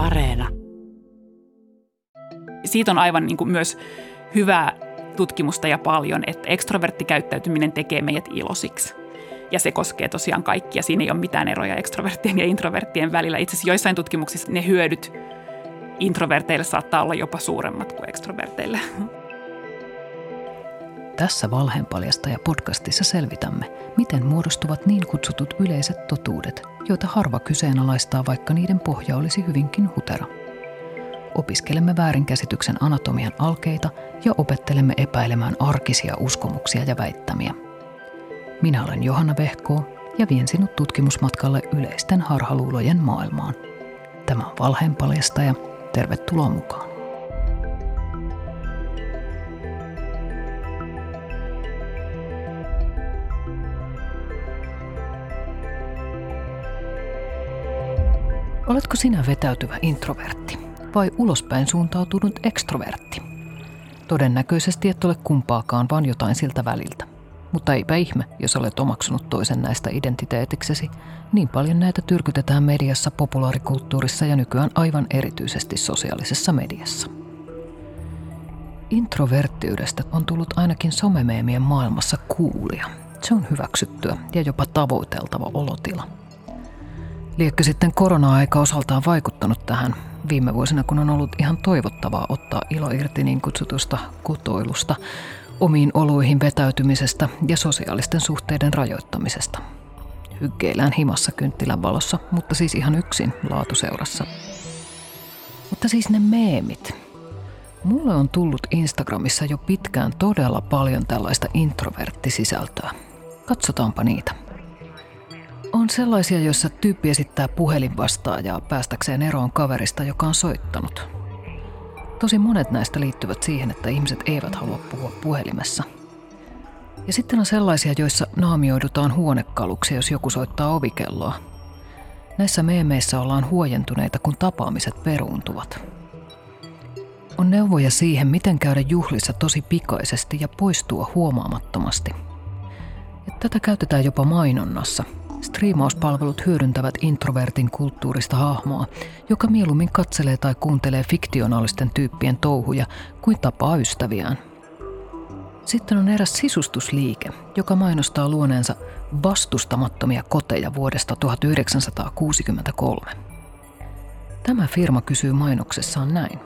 Areena. Siitä on aivan niin kuin myös hyvää tutkimusta ja paljon, että ekstroverttikäyttäytyminen tekee meidät ilosiksi. Ja se koskee tosiaan kaikkia. Siinä ei ole mitään eroja ekstroverttien ja introverttien välillä. Itse asiassa joissain tutkimuksissa ne hyödyt introverteille saattaa olla jopa suuremmat kuin ekstroverteille. Tässä Valheenpaljastaja podcastissa selvitämme, miten muodostuvat niin kutsutut yleiset totuudet, joita harva kyseenalaistaa, vaikka niiden pohja olisi hyvinkin hutera. Opiskelemme väärinkäsityksen anatomian alkeita ja opettelemme epäilemään arkisia uskomuksia ja väittämiä. Minä olen Johanna Vehko ja vien sinut tutkimusmatkalle yleisten harhaluulojen maailmaan. Tämä on Valheenpaljastaja. Tervetuloa mukaan. Oletko sinä vetäytyvä introvertti vai ulospäin suuntautunut ekstrovertti? Todennäköisesti et ole kumpaakaan, vaan jotain siltä väliltä. Mutta eipä ihme, jos olet omaksunut toisen näistä identiteetiksesi. Niin paljon näitä tyrkytetään mediassa, populaarikulttuurissa ja nykyään aivan erityisesti sosiaalisessa mediassa. Introverttiydestä on tullut ainakin somemeemien maailmassa kuulia. Se on hyväksyttyä ja jopa tavoiteltava olotila – Liekkö sitten korona-aika osaltaan vaikuttanut tähän viime vuosina, kun on ollut ihan toivottavaa ottaa ilo irti niin kutsutusta kutoilusta, omiin oluihin vetäytymisestä ja sosiaalisten suhteiden rajoittamisesta. Hyggeillään himassa kynttilän valossa, mutta siis ihan yksin laatuseurassa. Mutta siis ne meemit. Mulle on tullut Instagramissa jo pitkään todella paljon tällaista introverttisisältöä. Katsotaanpa niitä. On sellaisia, joissa tyyppi esittää puhelinvastaajaa päästäkseen eroon kaverista, joka on soittanut. Tosi monet näistä liittyvät siihen, että ihmiset eivät halua puhua puhelimessa. Ja sitten on sellaisia, joissa naamioidutaan huonekaluksi, jos joku soittaa ovikelloa. Näissä meemeissä ollaan huojentuneita, kun tapaamiset peruuntuvat. On neuvoja siihen, miten käydä juhlissa tosi pikaisesti ja poistua huomaamattomasti. Ja tätä käytetään jopa mainonnassa – Striimauspalvelut hyödyntävät introvertin kulttuurista hahmoa, joka mieluummin katselee tai kuuntelee fiktionaalisten tyyppien touhuja kuin tapaa ystäviään. Sitten on eräs sisustusliike, joka mainostaa luoneensa vastustamattomia koteja vuodesta 1963. Tämä firma kysyy mainoksessaan näin.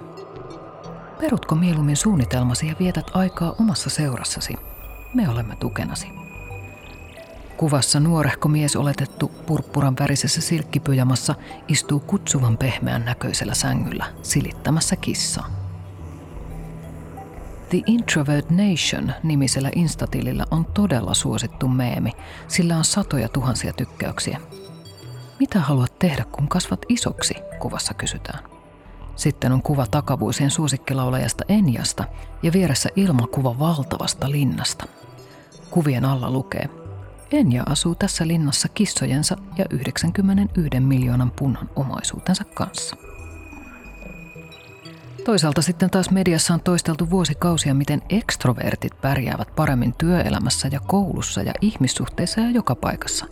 Perutko mieluummin suunnitelmasi ja vietät aikaa omassa seurassasi? Me olemme tukenasi. Kuvassa nuorehko mies oletettu purppuran värisessä silkkipyjamassa istuu kutsuvan pehmeän näköisellä sängyllä silittämässä kissaa. The Introvert Nation nimisellä instatilillä on todella suosittu meemi, sillä on satoja tuhansia tykkäyksiä. Mitä haluat tehdä, kun kasvat isoksi, kuvassa kysytään. Sitten on kuva takavuosien suosikkilaulajasta Enjasta ja vieressä ilmakuva valtavasta linnasta. Kuvien alla lukee – Enja asuu tässä linnassa kissojensa ja 91 miljoonan punnan omaisuutensa kanssa. Toisaalta sitten taas mediassa on toisteltu vuosikausia, miten ekstrovertit pärjäävät paremmin työelämässä ja koulussa ja ihmissuhteissa ja joka paikassa.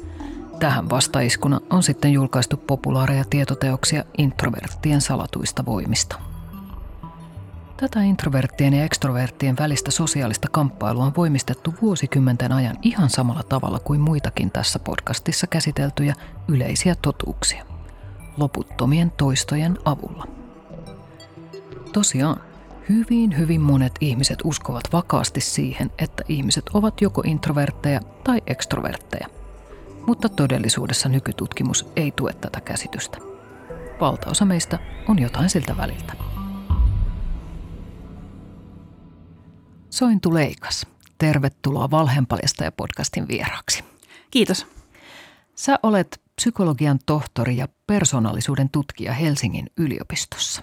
Tähän vastaiskuna on sitten julkaistu populaareja tietoteoksia introverttien salatuista voimista – Tätä introverttien ja ekstroverttien välistä sosiaalista kamppailua on voimistettu vuosikymmenten ajan ihan samalla tavalla kuin muitakin tässä podcastissa käsiteltyjä yleisiä totuuksia. Loputtomien toistojen avulla. Tosiaan, hyvin hyvin monet ihmiset uskovat vakaasti siihen, että ihmiset ovat joko introvertteja tai ekstrovertteja. Mutta todellisuudessa nykytutkimus ei tue tätä käsitystä. Valtaosa meistä on jotain siltä väliltä. Sointu Leikas, tervetuloa Valheenpaljasta ja podcastin vieraaksi. Kiitos. Sä olet psykologian tohtori ja persoonallisuuden tutkija Helsingin yliopistossa.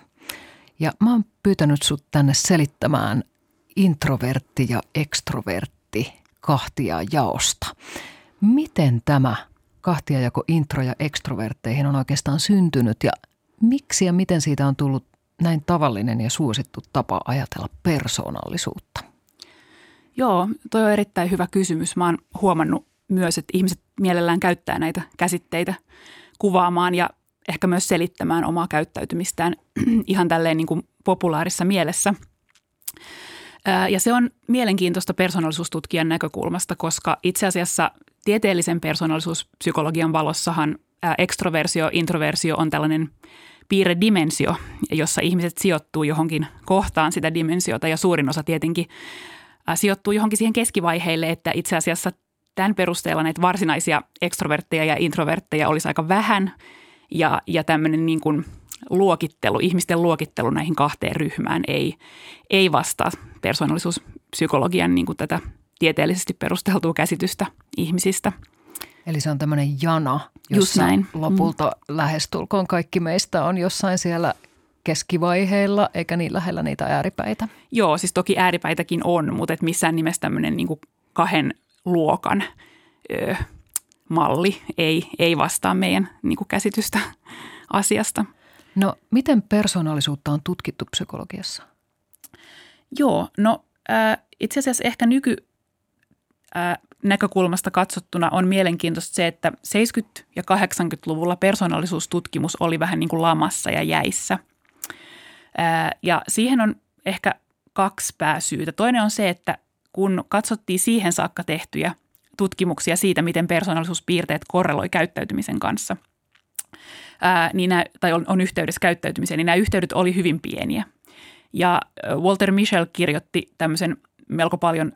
Ja mä oon pyytänyt sut tänne selittämään introvertti ja ekstrovertti kahtia jaosta. Miten tämä kahtiajako intro- ja ekstrovertteihin on oikeastaan syntynyt ja miksi ja miten siitä on tullut näin tavallinen ja suosittu tapa ajatella persoonallisuutta? Joo, toi on erittäin hyvä kysymys. Mä oon huomannut myös, että ihmiset mielellään käyttää näitä käsitteitä kuvaamaan ja ehkä myös selittämään omaa käyttäytymistään ihan tälleen niin kuin populaarissa mielessä. Ja se on mielenkiintoista persoonallisuustutkijan näkökulmasta, koska itse asiassa tieteellisen persoonallisuuspsykologian valossahan ekstroversio, introversio on tällainen piirredimensio, jossa ihmiset sijoittuu johonkin kohtaan sitä dimensiota ja suurin osa tietenkin sijoittuu johonkin siihen keskivaiheille, että itse asiassa tämän perusteella näitä varsinaisia ekstrovertteja ja introvertteja olisi aika vähän ja, ja tämmöinen niin kuin luokittelu, ihmisten luokittelu näihin kahteen ryhmään ei, ei vastaa persoonallisuuspsykologian niin kuin tätä tieteellisesti perusteltua käsitystä ihmisistä. Eli se on tämmöinen jana, jossa näin. lopulta mm. lähestulkoon kaikki meistä on jossain siellä keskivaiheilla, eikä niin lähellä niitä ääripäitä. Joo, siis toki ääripäitäkin on, mutta et missään nimessä tämmöinen niin kahden luokan ö, malli ei, ei vastaa meidän niin kuin käsitystä asiasta. No, miten persoonallisuutta on tutkittu psykologiassa? Joo, no äh, itse asiassa ehkä nyky äh, näkökulmasta katsottuna on mielenkiintoista se, että 70- ja 80-luvulla persoonallisuustutkimus oli vähän niin kuin lamassa ja jäissä. Ja siihen on ehkä kaksi pääsyytä. Toinen on se, että kun katsottiin siihen saakka tehtyjä tutkimuksia siitä, miten persoonallisuuspiirteet korreloi käyttäytymisen kanssa, ää, niin nämä, tai on, on yhteydessä käyttäytymiseen, niin nämä yhteydet oli hyvin pieniä. Ja Walter Michel kirjoitti tämmöisen melko paljon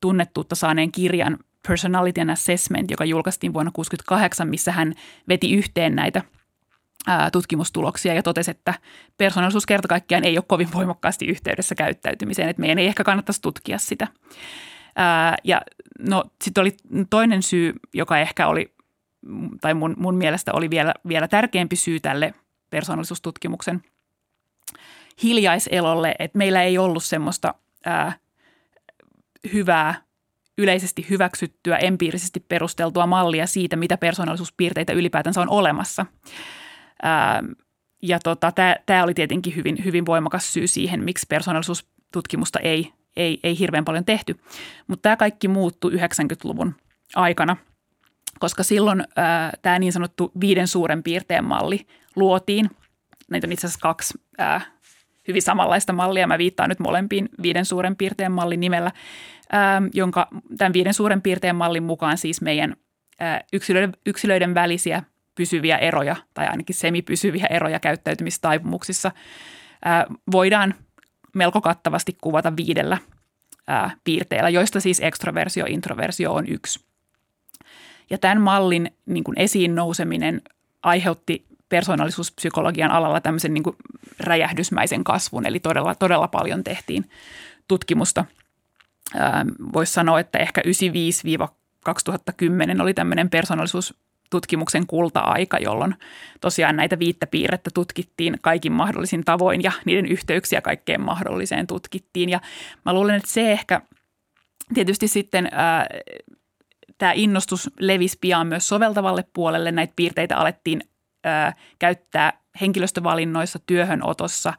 tunnettuutta saaneen kirjan Personality and Assessment, joka julkaistiin vuonna 1968, missä hän veti yhteen näitä tutkimustuloksia ja totesi, että persoonallisuus kerta kaikkiaan ei ole kovin voimakkaasti yhteydessä käyttäytymiseen, että meidän ei ehkä kannattaisi tutkia sitä. ja no sitten oli toinen syy, joka ehkä oli, tai mun, mun mielestä oli vielä, vielä tärkeämpi syy tälle persoonallisuustutkimuksen hiljaiselolle, että meillä ei ollut semmoista ää, hyvää yleisesti hyväksyttyä, empiirisesti perusteltua mallia siitä, mitä persoonallisuuspiirteitä ylipäätänsä on olemassa. Ää, ja tota, tämä oli tietenkin hyvin, hyvin voimakas syy siihen, miksi persoonallisuustutkimusta ei, ei, ei hirveän paljon tehty. Mutta tämä kaikki muuttui 90-luvun aikana, koska silloin tämä niin sanottu viiden suuren piirteen malli luotiin. Näitä on itse asiassa kaksi ää, hyvin samanlaista mallia. Mä viittaan nyt molempiin viiden suuren piirteen mallin nimellä, ää, jonka tämän viiden suuren piirteen mallin mukaan siis meidän ää, yksilöiden, yksilöiden välisiä pysyviä eroja tai ainakin semipysyviä eroja käyttäytymistaipumuksissa voidaan melko kattavasti kuvata viidellä piirteellä, joista siis ekstroversio introversio on yksi. Ja tämän mallin niin kuin esiin nouseminen aiheutti persoonallisuuspsykologian alalla tämmöisen niin kuin räjähdysmäisen kasvun, eli todella, todella paljon tehtiin tutkimusta. Voisi sanoa, että ehkä 95-2010 oli tämmöinen persoonallisuustutkimuksen kulta-aika, jolloin tosiaan näitä viittä piirrettä tutkittiin kaikin mahdollisin tavoin ja niiden yhteyksiä kaikkeen mahdolliseen tutkittiin. Ja mä luulen, että se ehkä tietysti sitten ää, tämä innostus levisi pian myös soveltavalle puolelle. Näitä piirteitä alettiin ää, käyttää henkilöstövalinnoissa, työhönotossa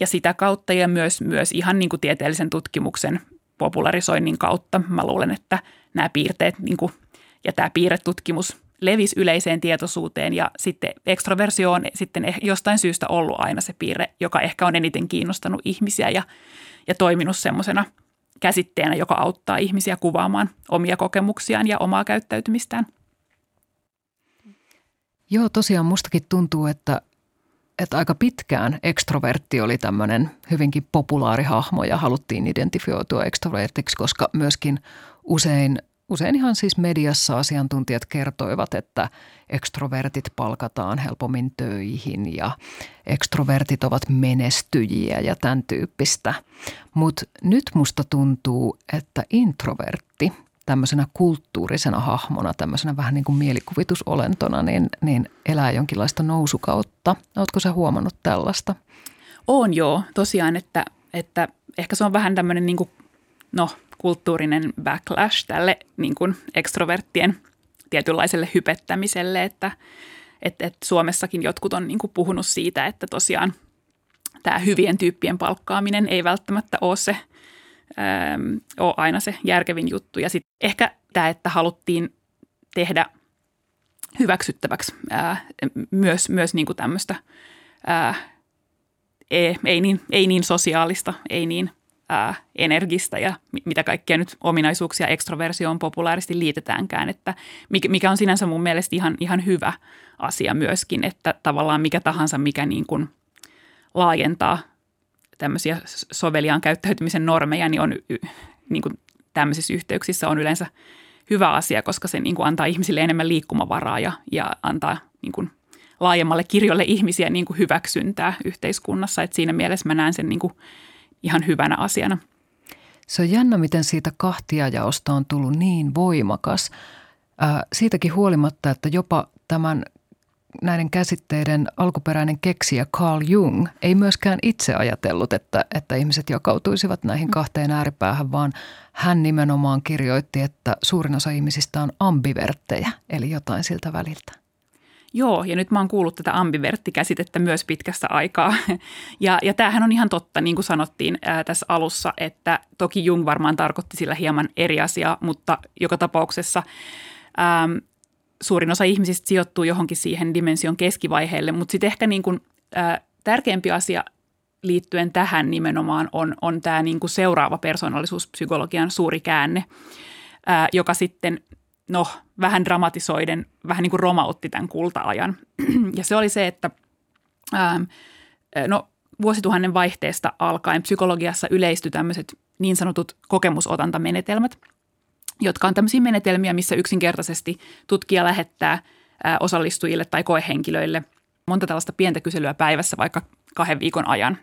ja sitä kautta ja myös, myös ihan niin kuin tieteellisen tutkimuksen popularisoinnin kautta. Mä luulen, että nämä piirteet niin kuin, ja tämä piirretutkimus levisi yleiseen tietoisuuteen ja sitten ekstroversio on sitten eh, jostain syystä ollut aina se piirre, joka ehkä on eniten kiinnostanut ihmisiä ja, ja toiminut semmoisena käsitteenä, joka auttaa ihmisiä kuvaamaan omia kokemuksiaan ja omaa käyttäytymistään. Joo, tosiaan mustakin tuntuu, että, että aika pitkään ekstrovertti oli tämmöinen hyvinkin populaarihahmo ja haluttiin identifioitua ekstrovertiksi, koska myöskin usein, usein ihan siis mediassa asiantuntijat kertoivat, että ekstrovertit palkataan helpommin töihin ja ekstrovertit ovat menestyjiä ja tämän tyyppistä. Mutta nyt musta tuntuu, että introvertti – tämmöisenä kulttuurisena hahmona, tämmöisenä vähän niin kuin mielikuvitusolentona, niin, niin elää jonkinlaista nousukautta. Oletko sä huomannut tällaista? On joo, tosiaan, että, että ehkä se on vähän tämmöinen niin kuin, no, kulttuurinen backlash tälle niin kuin ekstroverttien tietynlaiselle hypettämiselle, että, että, että Suomessakin jotkut on niin kuin puhunut siitä, että tosiaan tämä hyvien tyyppien palkkaaminen ei välttämättä ole se – ähm, ole aina se järkevin juttu. Ja sitten ehkä tämä, että haluttiin tehdä hyväksyttäväksi ää, myös, myös niin tämmöistä ää, ei, ei, niin, ei niin sosiaalista, ei niin ää, energistä ja mitä kaikkia nyt ominaisuuksia ekstroversioon populaaristi liitetäänkään, että mikä on sinänsä mun mielestä ihan, ihan hyvä asia myöskin, että tavallaan mikä tahansa, mikä niin kuin laajentaa tämmöisiä soveliaan käyttäytymisen normeja, niin on niin kuin tämmöisissä yhteyksissä on yleensä hyvä asia, koska se niin kuin antaa ihmisille enemmän liikkumavaraa ja, ja antaa niin kuin laajemmalle kirjolle ihmisiä niin kuin hyväksyntää yhteiskunnassa. Et siinä mielessä mä näen sen niin kuin ihan hyvänä asiana. Se on jännä, miten siitä kahtiajaosta on tullut niin voimakas. Ää, siitäkin huolimatta, että jopa tämän näiden käsitteiden alkuperäinen keksijä Carl Jung ei myöskään itse ajatellut, että, että ihmiset jakautuisivat näihin kahteen ääripäähän, vaan hän nimenomaan kirjoitti, että suurin osa ihmisistä on ambiverttejä, eli jotain siltä väliltä. Joo, ja nyt mä oon kuullut tätä ambiverttikäsitettä myös pitkästä aikaa. Ja, ja tämähän on ihan totta, niin kuin sanottiin ää, tässä alussa, että toki Jung varmaan tarkoitti sillä hieman eri asiaa, mutta joka tapauksessa ää, suurin osa ihmisistä sijoittuu johonkin siihen dimension keskivaiheelle, mutta sitten ehkä niin kuin, ää, tärkeämpi asia liittyen tähän nimenomaan on, on tämä niin seuraava persoonallisuuspsykologian suuri käänne, ää, joka sitten, no vähän dramatisoiden, vähän niin kuin romautti tämän kulta-ajan. Ja se oli se, että ää, no vuosituhannen vaihteesta alkaen psykologiassa yleistyi tämmöiset niin sanotut kokemusotantamenetelmät – jotka on tämmöisiä menetelmiä, missä yksinkertaisesti tutkija lähettää osallistujille tai koehenkilöille monta tällaista pientä kyselyä päivässä vaikka kahden viikon ajan,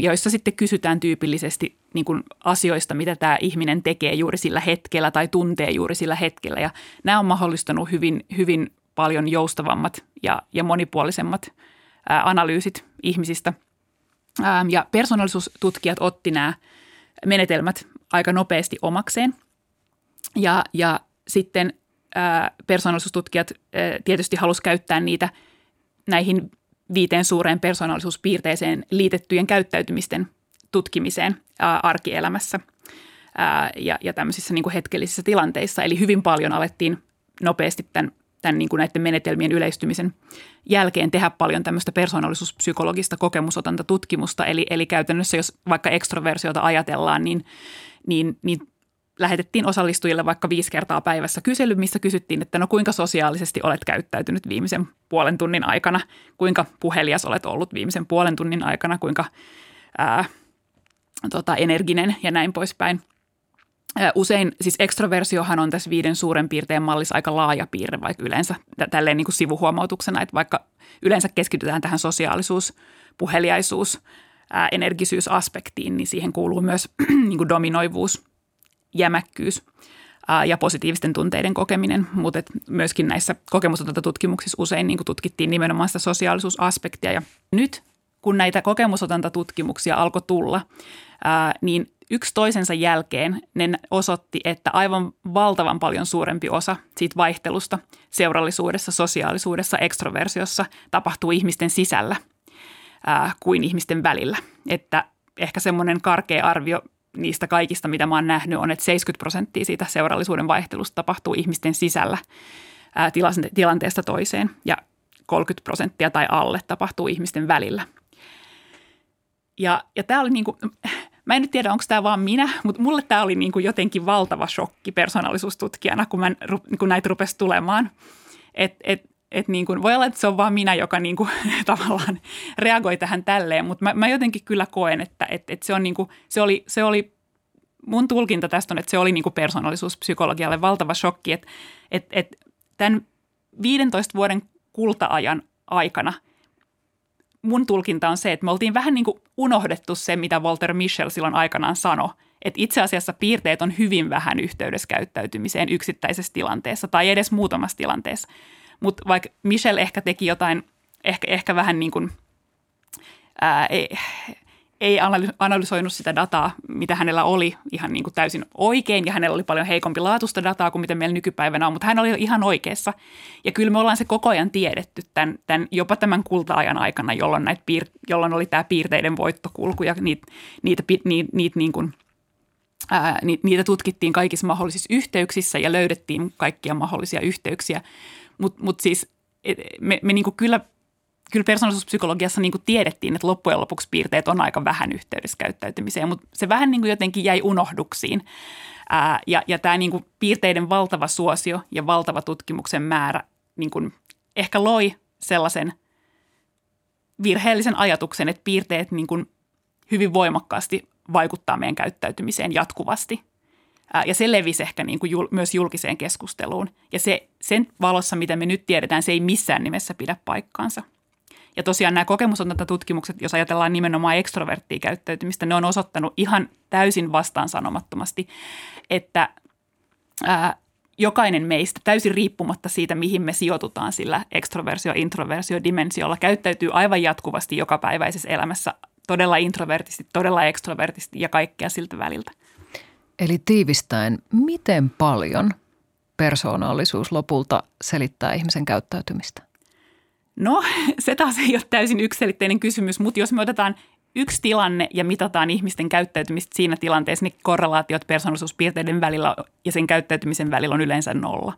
joissa sitten kysytään tyypillisesti niin kuin asioista, mitä tämä ihminen tekee juuri sillä hetkellä tai tuntee juuri sillä hetkellä. Ja nämä on mahdollistanut hyvin, hyvin paljon joustavammat ja, ja monipuolisemmat analyysit ihmisistä. Ja persoonallisuustutkijat otti nämä menetelmät aika nopeasti omakseen – ja, ja sitten ää, persoonallisuustutkijat ää, tietysti halusi käyttää niitä näihin viiteen suureen persoonallisuuspiirteeseen liitettyjen käyttäytymisten tutkimiseen ää, arkielämässä ää, ja, ja tämmöisissä niin kuin hetkellisissä tilanteissa. Eli hyvin paljon alettiin nopeasti tämän, tämän niin kuin näiden menetelmien yleistymisen jälkeen tehdä paljon tämmöistä persoonallisuuspsykologista kokemusotanta tutkimusta. Eli, eli käytännössä, jos vaikka ekstroversiota ajatellaan, niin, niin, niin lähetettiin osallistujille vaikka viisi kertaa päivässä kysely, missä kysyttiin, että no kuinka sosiaalisesti olet käyttäytynyt viimeisen puolen tunnin aikana, kuinka puhelias olet ollut viimeisen puolen tunnin aikana, kuinka ää, tota, energinen ja näin poispäin. Usein siis ekstroversiohan on tässä viiden suuren piirteen mallissa aika laaja piirre, vaikka yleensä tälleen niin kuin sivuhuomautuksena, että vaikka yleensä keskitytään tähän sosiaalisuus, puheliaisuus, energisyysaspektiin, niin siihen kuuluu myös niin kuin dominoivuus – jämäkkyys ja positiivisten tunteiden kokeminen, mutta myöskin näissä tutkimuksissa usein niin tutkittiin nimenomaan sitä sosiaalisuusaspektia. Ja nyt kun näitä tutkimuksia alkoi tulla, ää, niin yksi toisensa jälkeen ne osoitti, että aivan valtavan paljon suurempi osa siitä vaihtelusta seurallisuudessa, sosiaalisuudessa, ekstroversiossa tapahtuu ihmisten sisällä kuin ihmisten välillä. Että ehkä semmoinen karkea arvio niistä kaikista, mitä mä oon nähnyt, on, että 70 prosenttia siitä seurallisuuden vaihtelusta tapahtuu ihmisten sisällä ää, tilanteesta toiseen ja 30 prosenttia tai alle tapahtuu ihmisten välillä. Ja, ja tämä oli niin kuin, mä en nyt tiedä, onko tämä vaan minä, mutta mulle tämä oli niin kuin jotenkin valtava shokki persoonallisuustutkijana, kun, mä, kun näitä rupesi tulemaan. Et, et, et niin kuin, voi olla, että se on vaan minä, joka niin kuin, tavallaan reagoi tähän tälleen, mutta mä, mä jotenkin kyllä koen, että et, et se, on niin kuin, se, oli, se oli mun tulkinta tästä on, että se oli niin kuin persoonallisuuspsykologialle valtava shokki, että et, et tämän 15 vuoden kulta-ajan aikana mun tulkinta on se, että me oltiin vähän niin kuin unohdettu se, mitä Walter Michel silloin aikanaan sanoi, että itse asiassa piirteet on hyvin vähän yhteydessä käyttäytymiseen yksittäisessä tilanteessa tai edes muutamassa tilanteessa. Mutta vaikka Michel ehkä teki jotain, ehkä, ehkä vähän niin kuin, ää, ei, ei analysoinut sitä dataa, mitä hänellä oli ihan niin kuin täysin oikein, ja hänellä oli paljon heikompi laatusta dataa kuin mitä meillä nykypäivänä on, mutta hän oli ihan oikeassa. Ja kyllä me ollaan se koko ajan tiedetty tämän, tämän jopa tämän kulta-ajan aikana, jolloin, näitä piir, jolloin oli tämä piirteiden voittokulku, ja niitä, niitä, niitä, niitä niin kuin – niitä tutkittiin kaikissa mahdollisissa yhteyksissä ja löydettiin kaikkia mahdollisia yhteyksiä. Mutta mut siis me, me niin kyllä, kyllä persoonallisuuspsykologiassa niin tiedettiin, että loppujen lopuksi piirteet on aika vähän yhteydessä käyttäytymiseen, mutta se vähän niin jotenkin jäi unohduksiin. Ää, ja ja tämä niin piirteiden valtava suosio ja valtava tutkimuksen määrä niin kuin ehkä loi sellaisen virheellisen ajatuksen, että piirteet niin kuin hyvin voimakkaasti vaikuttaa meidän käyttäytymiseen jatkuvasti. Ja se levisi ehkä niin kuin jul, myös julkiseen keskusteluun. Ja se, sen valossa, mitä me nyt tiedetään, se ei missään nimessä pidä paikkaansa. Ja tosiaan nämä tutkimukset, jos ajatellaan nimenomaan ekstroverttia käyttäytymistä, ne on osoittanut ihan täysin vastaan sanomattomasti, että ää, jokainen meistä täysin riippumatta siitä, mihin me sijoitutaan sillä ekstroversio-introversio-dimensiolla, käyttäytyy aivan jatkuvasti jokapäiväisessä elämässä todella introvertisti, todella ekstrovertisti ja kaikkea siltä väliltä. Eli tiivistäen, miten paljon persoonallisuus lopulta selittää ihmisen käyttäytymistä? No, se taas ei ole täysin yksilitteinen kysymys, mutta jos me otetaan yksi tilanne ja mitataan ihmisten käyttäytymistä siinä tilanteessa, niin korrelaatiot persoonallisuuspiirteiden välillä ja sen käyttäytymisen välillä on yleensä nolla.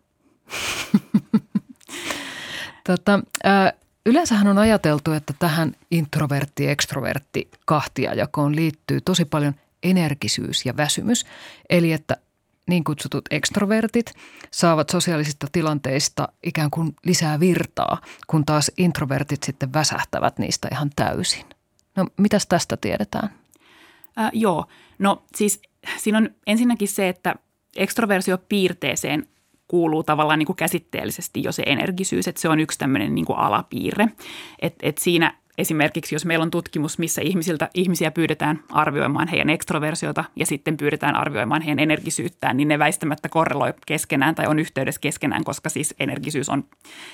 tota, äh, yleensähän on ajateltu, että tähän introvertti-ekstrovertti kahtiajakoon liittyy tosi paljon energisyys ja väsymys. Eli että niin kutsutut ekstrovertit saavat sosiaalisista tilanteista ikään kuin lisää virtaa, kun taas introvertit sitten väsähtävät niistä ihan täysin. No mitäs tästä tiedetään? Äh, joo, no siis siinä on ensinnäkin se, että ekstroversiopiirteeseen kuuluu tavallaan niin kuin käsitteellisesti jo se energisyys, että se on yksi tämmöinen niin kuin alapiirre. Että et siinä esimerkiksi, jos meillä on tutkimus, missä ihmisiltä, ihmisiä pyydetään arvioimaan heidän ekstroversiota ja sitten pyydetään arvioimaan heidän energisyyttään, niin ne väistämättä korreloi keskenään tai on yhteydessä keskenään, koska siis energisyys on,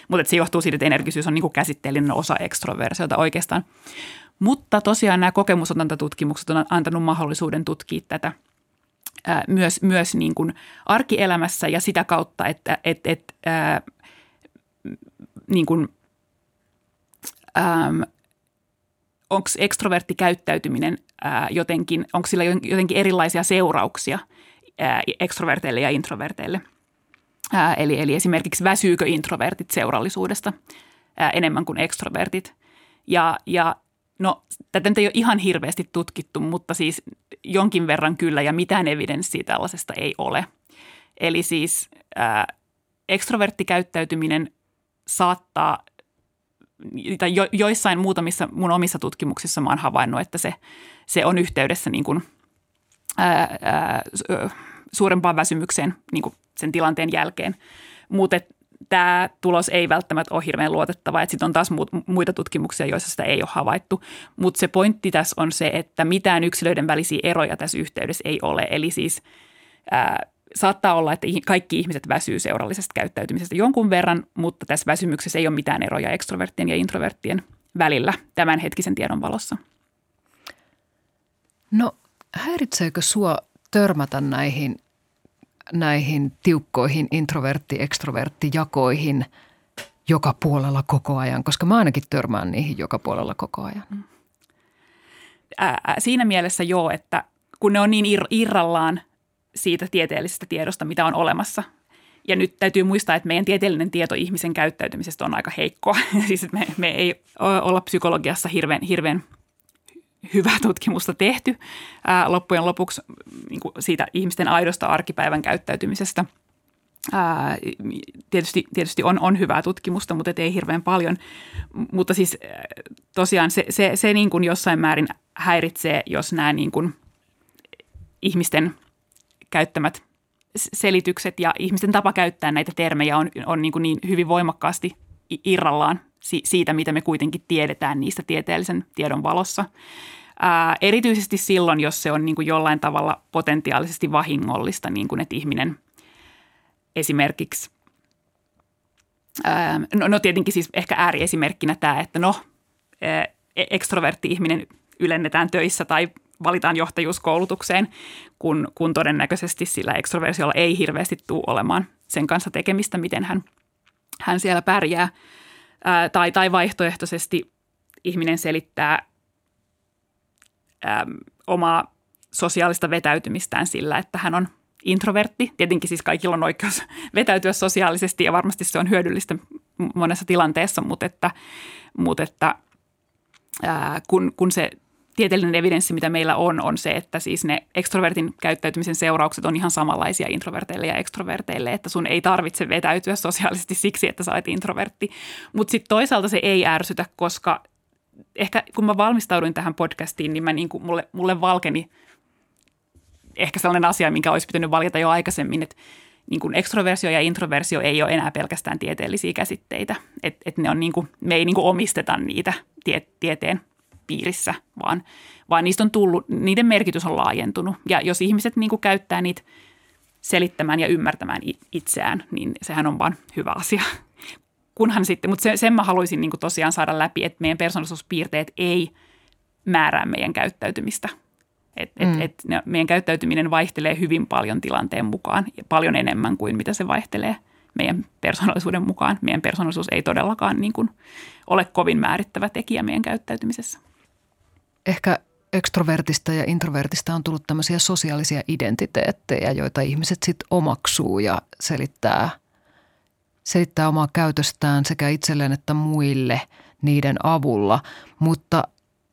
mutta se johtuu siitä, että energisyys on niin kuin käsitteellinen osa ekstroversiota oikeastaan. Mutta tosiaan nämä kokemusotantatutkimukset on antanut mahdollisuuden tutkia tätä ää, myös, myös niin kuin arkielämässä ja sitä kautta, että et, et, ää, niin kuin, onko ekstrovertti käyttäytyminen ää, jotenkin, onko sillä jotenkin erilaisia seurauksia ää, ekstroverteille ja introverteille. Ää, eli, eli esimerkiksi väsyykö introvertit seurallisuudesta ää, enemmän kuin ekstrovertit. Ja, ja No, tätä nyt ei ole ihan hirveästi tutkittu, mutta siis jonkin verran kyllä ja mitään evidenssiä tällaisesta ei ole. Eli siis ää, ekstroverttikäyttäytyminen saattaa, tai jo, joissain muutamissa mun omissa tutkimuksissa mä oon havainnut, että se, se on yhteydessä niin kuin, ää, ää, suurempaan väsymykseen niin kuin sen tilanteen jälkeen. Mutta tämä tulos ei välttämättä ole hirveän luotettava. Sitten on taas muita tutkimuksia, joissa sitä ei ole havaittu. Mutta se pointti tässä on se, että mitään yksilöiden välisiä eroja tässä yhteydessä ei ole. Eli siis ää, saattaa olla, että kaikki ihmiset väsyy seurallisesta käyttäytymisestä jonkun verran, mutta tässä väsymyksessä ei ole mitään eroja ekstroverttien ja introverttien välillä tämänhetkisen tiedon valossa. No häiritseekö sua törmätä näihin näihin tiukkoihin introvertti-ekstrovertti-jakoihin joka puolella koko ajan, koska mä ainakin törmään niihin joka puolella koko ajan. Ää, siinä mielessä joo, että kun ne on niin ir- irrallaan siitä tieteellisestä tiedosta, mitä on olemassa. Ja nyt täytyy muistaa, että meidän tieteellinen tieto ihmisen käyttäytymisestä on aika heikkoa. siis me, me ei olla psykologiassa hirveän, hirveän hyvää tutkimusta tehty ää, loppujen lopuksi niin kuin siitä ihmisten aidosta arkipäivän käyttäytymisestä. Ää, tietysti tietysti on, on hyvää tutkimusta, mutta ei hirveän paljon. Mutta siis tosiaan se, se, se niin kuin jossain määrin häiritsee, jos nämä niin kuin ihmisten käyttämät selitykset ja ihmisten tapa käyttää näitä termejä on, on niin, kuin niin hyvin voimakkaasti irrallaan siitä, mitä me kuitenkin tiedetään niistä tieteellisen tiedon valossa. Ää, erityisesti silloin, jos se on niin kuin jollain tavalla potentiaalisesti vahingollista, niin kuin että ihminen esimerkiksi, ää, no, no tietenkin siis ehkä ääriesimerkkinä tämä, että no ää, e-, ekstrovertti ihminen ylennetään töissä tai valitaan johtajuuskoulutukseen, kun, kun todennäköisesti sillä ekstroversiolla ei hirveästi tule olemaan sen kanssa tekemistä, miten hän, hän siellä pärjää – ää, tai, tai vaihtoehtoisesti ihminen selittää ää, omaa sosiaalista vetäytymistään sillä, että hän on introvertti. Tietenkin siis kaikilla on oikeus vetäytyä sosiaalisesti ja varmasti se on hyödyllistä monessa tilanteessa, mutta että, mutta että ää, kun, kun se tieteellinen evidenssi, mitä meillä on, on se, että siis ne ekstrovertin käyttäytymisen seuraukset on ihan samanlaisia introverteille ja ekstroverteille, että sun ei tarvitse vetäytyä sosiaalisesti siksi, että sä olet introvertti. Mutta sitten toisaalta se ei ärsytä, koska ehkä kun mä valmistauduin tähän podcastiin, niin mä niin kuin, mulle, mulle valkeni ehkä sellainen asia, minkä olisi pitänyt valjata jo aikaisemmin, että niin kuin ekstroversio ja introversio ei ole enää pelkästään tieteellisiä käsitteitä. Et, et ne on niin kuin, me ei niin kuin omisteta niitä tie, tieteen piirissä, vaan, vaan niistä on tullut, niiden merkitys on laajentunut. Ja jos ihmiset niin kuin käyttää niitä selittämään ja ymmärtämään itseään, niin sehän on vaan hyvä asia. Kunhan sitten, mutta sen, sen mä haluaisin niin kuin tosiaan saada läpi, että meidän persoonallisuuspiirteet ei määrää meidän käyttäytymistä. Et, mm. et, et ne, meidän käyttäytyminen vaihtelee hyvin paljon tilanteen mukaan, ja paljon enemmän kuin mitä se vaihtelee meidän persoonallisuuden mukaan. Meidän persoonallisuus ei todellakaan niin kuin ole kovin määrittävä tekijä meidän käyttäytymisessä ehkä ekstrovertista ja introvertista on tullut tämmöisiä sosiaalisia identiteettejä, joita ihmiset sitten omaksuu ja selittää, selittää omaa käytöstään sekä itselleen että muille niiden avulla. Mutta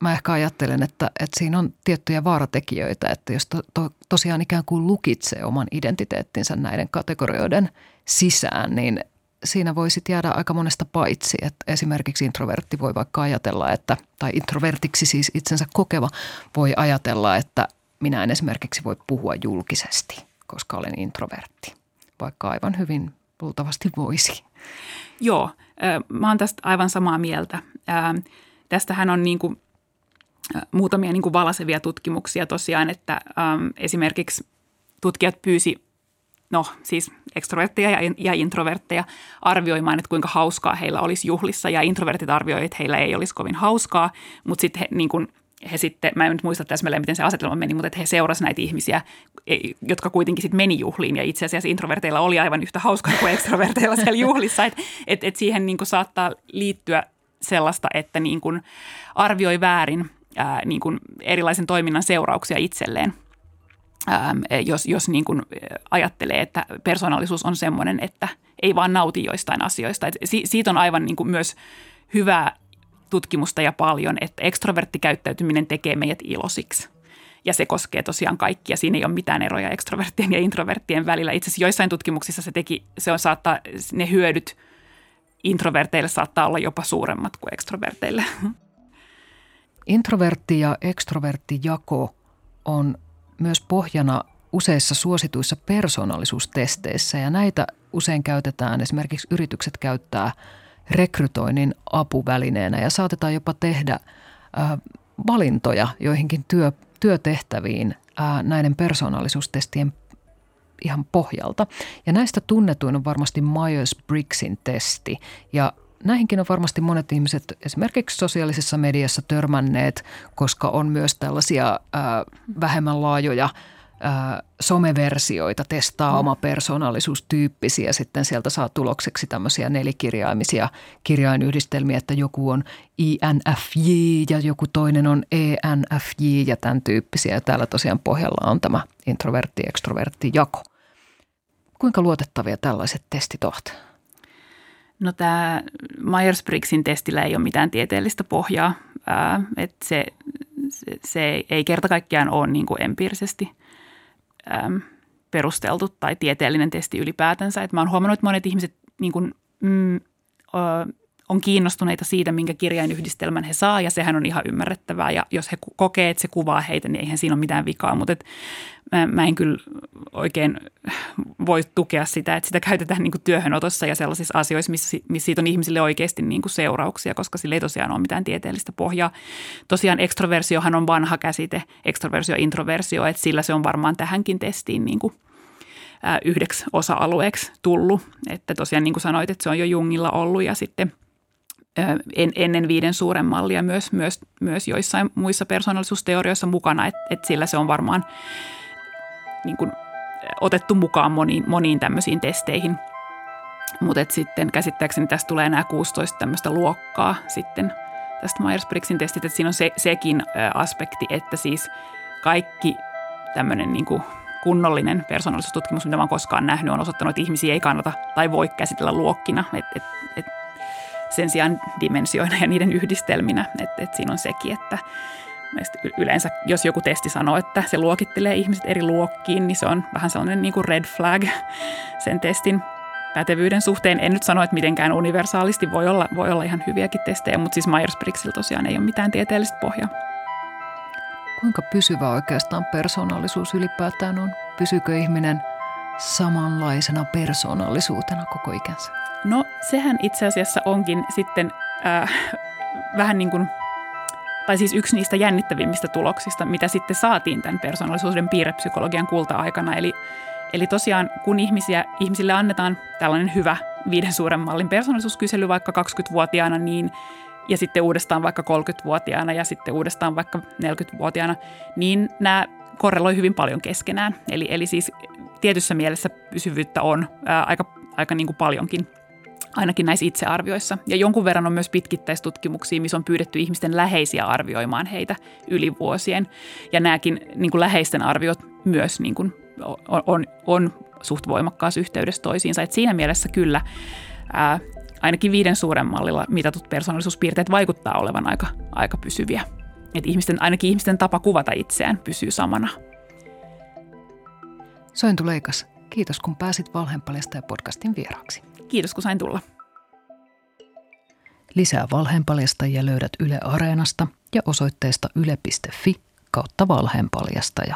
mä ehkä ajattelen, että, että siinä on tiettyjä vaaratekijöitä, että jos to, to, tosiaan ikään kuin lukitsee oman identiteettinsä näiden kategorioiden sisään, niin siinä voi sitten jäädä aika monesta paitsi. Että esimerkiksi introvertti voi vaikka ajatella, että, tai introvertiksi siis itsensä kokeva voi ajatella, että minä en esimerkiksi voi puhua julkisesti, koska olen introvertti, vaikka aivan hyvin luultavasti voisi. Joo, mä oon tästä aivan samaa mieltä. Tästähän on niin kuin muutamia niin kuin valasevia tutkimuksia tosiaan, että esimerkiksi tutkijat pyysi no siis ekstrovertteja ja, ja introvertteja arvioimaan, että kuinka hauskaa heillä olisi juhlissa. Ja introvertit arvioivat, että heillä ei olisi kovin hauskaa, mutta sitten he, niin kuin, he sitten, mä en nyt muista täsmälleen, miten se asetelma meni, mutta että he seurasivat näitä ihmisiä, e, jotka kuitenkin sitten meni juhliin. Ja itse asiassa introverteilla oli aivan yhtä hauskaa kuin ekstroverteilla siellä juhlissa. Että et, et siihen niin kuin saattaa liittyä sellaista, että niin kuin arvioi väärin ää, niin kuin erilaisen toiminnan seurauksia itselleen – Ähm, jos, jos niin kuin ajattelee, että persoonallisuus on semmoinen, että ei vaan nauti joistain asioista. Et siitä on aivan niin kuin myös hyvää tutkimusta ja paljon, että ekstroverttikäyttäytyminen tekee meidät ilosiksi. Ja se koskee tosiaan kaikkia. Siinä ei ole mitään eroja ekstroverttien ja introverttien välillä. Itse asiassa joissain tutkimuksissa se teki, se on saattaa, ne hyödyt introverteille saattaa olla jopa suuremmat kuin ekstroverteille. Introvertti ja ekstroverttijako on myös pohjana useissa suosituissa persoonallisuustesteissä ja näitä usein käytetään, esimerkiksi yritykset käyttää rekrytoinnin apuvälineenä ja saatetaan jopa tehdä valintoja joihinkin työ, työtehtäviin näiden persoonallisuustestien ihan pohjalta. Ja näistä tunnetuin on varmasti Myers-Briggsin testi ja näihinkin on varmasti monet ihmiset esimerkiksi sosiaalisessa mediassa törmänneet, koska on myös tällaisia ää, vähemmän laajoja ää, someversioita, testaa mm. oma persoonallisuustyyppisiä. Sitten sieltä saa tulokseksi tämmöisiä nelikirjaimisia kirjainyhdistelmiä, että joku on INFJ ja joku toinen on ENFJ ja tämän tyyppisiä. Ja täällä tosiaan pohjalla on tämä introvertti-ekstrovertti jako. Kuinka luotettavia tällaiset testit ovat? No tämä Myers-Briggsin testillä ei ole mitään tieteellistä pohjaa. Ää, että se, se, se ei kerta kaikkiaan ole niin kuin empiirisesti ää, perusteltu tai tieteellinen testi ylipäätänsä. Et mä oon huomannut, että monet ihmiset niin kuin, mm, ö, on kiinnostuneita siitä, minkä kirjainyhdistelmän he saa, ja sehän on ihan ymmärrettävää. Ja jos he kokee, että se kuvaa heitä, niin eihän siinä ole mitään vikaa. Mutta et mä, mä en kyllä oikein voi tukea sitä, että sitä käytetään niin kuin työhönotossa ja sellaisissa asioissa, missä, missä siitä on ihmisille oikeasti niin kuin seurauksia, koska sillä ei tosiaan ole mitään tieteellistä pohjaa. Tosiaan ekstroversiohan on vanha käsite, ekstroversio introversio, että sillä se on varmaan tähänkin testiin niin kuin yhdeksi osa-alueeksi tullut. Että tosiaan niin kuin sanoit, että se on jo Jungilla ollut ja sitten – en, ennen viiden suuren mallia myös, myös, myös joissain muissa persoonallisuusteorioissa mukana, että et sillä se on varmaan niin kuin, otettu mukaan moniin, moniin tämmöisiin testeihin. Mutta sitten käsittääkseni tästä tulee nämä 16 tämmöistä luokkaa sitten tästä Myers-Briggsin testit, että siinä on se, sekin aspekti, että siis kaikki tämmöinen niin kuin kunnollinen persoonallisuustutkimus, mitä mä oon koskaan nähnyt, on osoittanut, että ihmisiä ei kannata tai voi käsitellä luokkina. Et, et, et sen sijaan dimensioina ja niiden yhdistelminä. Että et siinä on sekin, että yleensä jos joku testi sanoo, että se luokittelee ihmiset eri luokkiin, niin se on vähän sellainen niin kuin red flag sen testin pätevyyden suhteen. En nyt sano, että mitenkään universaalisti voi olla, voi olla ihan hyviäkin testejä, mutta siis Myers-Briggsillä tosiaan ei ole mitään tieteellistä pohjaa. Kuinka pysyvä oikeastaan persoonallisuus ylipäätään on? Pysyykö ihminen samanlaisena persoonallisuutena koko ikänsä? No sehän itse asiassa onkin sitten äh, vähän niin kuin, tai siis yksi niistä jännittävimmistä tuloksista, mitä sitten saatiin tämän persoonallisuuden piirrepsykologian kulta-aikana. Eli, eli tosiaan kun ihmisiä, ihmisille annetaan tällainen hyvä viiden suuren mallin persoonallisuuskysely vaikka 20-vuotiaana, niin ja sitten uudestaan vaikka 30-vuotiaana ja sitten uudestaan vaikka 40-vuotiaana, niin nämä korreloi hyvin paljon keskenään. Eli, eli siis tietyssä mielessä pysyvyyttä on ää, aika, aika niin kuin paljonkin ainakin näissä itsearvioissa. Ja jonkun verran on myös pitkittäistutkimuksia, missä on pyydetty ihmisten läheisiä arvioimaan heitä yli vuosien. Ja nämäkin niin kuin läheisten arviot myös niin kuin on, on, on suht voimakkaassa yhteydessä toisiinsa. Et siinä mielessä kyllä ää, ainakin viiden suuren mallilla mitatut persoonallisuuspiirteet vaikuttaa olevan aika, aika pysyviä. Et ihmisten, ainakin ihmisten tapa kuvata itseään pysyy samana. Sointu Leikas, kiitos kun pääsit Valheenpaljasta podcastin vieraaksi. Kiitos kun sain tulla. Lisää valheenpaljastajia löydät Yle Areenasta ja osoitteesta yle.fi kautta valheenpaljastaja.